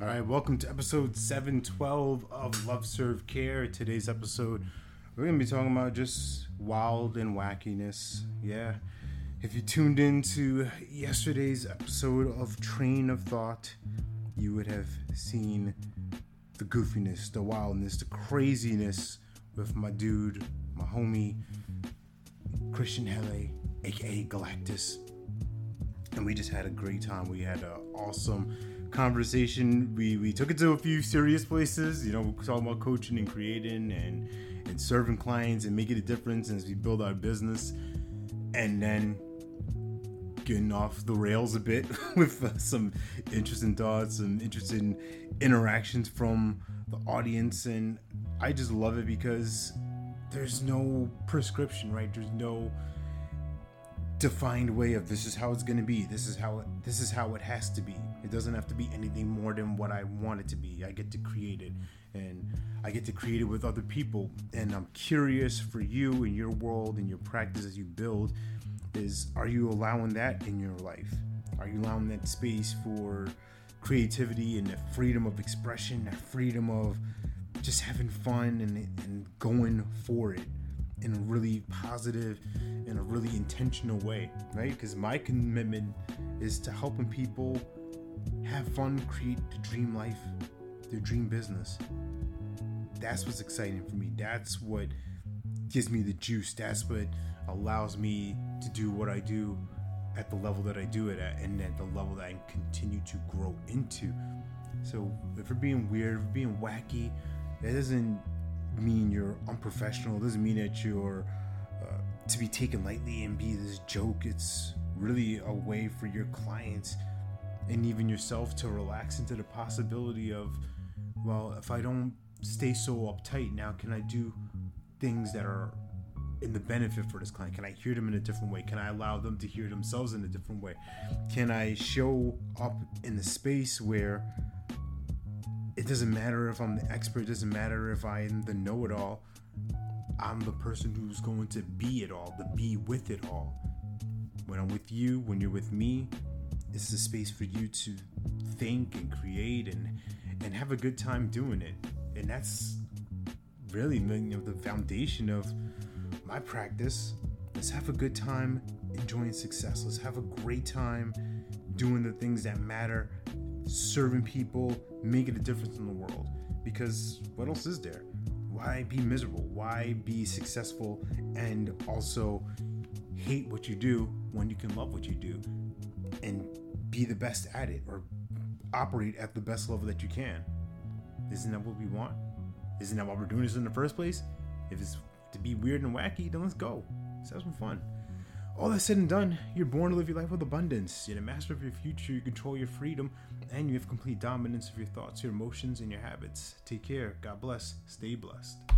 All right, welcome to episode 712 of Love Serve Care. Today's episode, we're going to be talking about just wild and wackiness. Yeah. If you tuned into yesterday's episode of Train of Thought, you would have seen the goofiness, the wildness, the craziness with my dude, my homie, Christian Hele, aka Galactus. And we just had a great time. We had an awesome conversation. We we took it to a few serious places. You know, we're talking about coaching and creating and and serving clients and making a difference as we build our business. And then getting off the rails a bit with uh, some interesting thoughts and interesting interactions from the audience. And I just love it because there's no prescription, right? There's no defined way of this is how it's going to be this is how this is how it has to be. It doesn't have to be anything more than what i want it to be. I get to create it and i get to create it with other people. And i'm curious for you in your world and your practice as you build is are you allowing that in your life? Are you allowing that space for creativity and the freedom of expression that freedom of just having fun and, and going for it in a really positive in a really intentional way right? Because my commitment is to helping people have fun create the dream life their dream business. That's what's exciting for me. That's what gives me the juice. That's what allows me to do what i do at the level that i do it at and at the level that i continue to grow into. So if we're being weird if we're being wacky that doesn't mean you're unprofessional. It doesn't mean that you're uh, to be taken lightly and be this joke. It's really a way for your clients and even yourself to relax into the possibility of, well, if I don't stay so uptight now, can I do things that are in the benefit for this client? Can I hear them in a different way? Can I allow them to hear themselves in a different way? Can I show up in the space where doesn't matter if I'm the expert, doesn't matter if I'm the know it all. I'm the person who's going to be it all, to be with it all. When I'm with you, when you're with me, it's a space for you to think and create and and have a good time doing it. And that's really you know, the foundation of my practice. Let's have a good time enjoying success. Let's have a great time doing the things that matter serving people, making a difference in the world. Because what else is there? Why be miserable? Why be successful and also hate what you do when you can love what you do and be the best at it or operate at the best level that you can? Isn't that what we want? Isn't that why we're doing this in the first place? If it's to be weird and wacky, then let's go. Let's have some fun all that said and done, you're born to live your life with abundance. You're the master of your future, you control your freedom, and you have complete dominance of your thoughts, your emotions, and your habits. Take care. God bless. Stay blessed.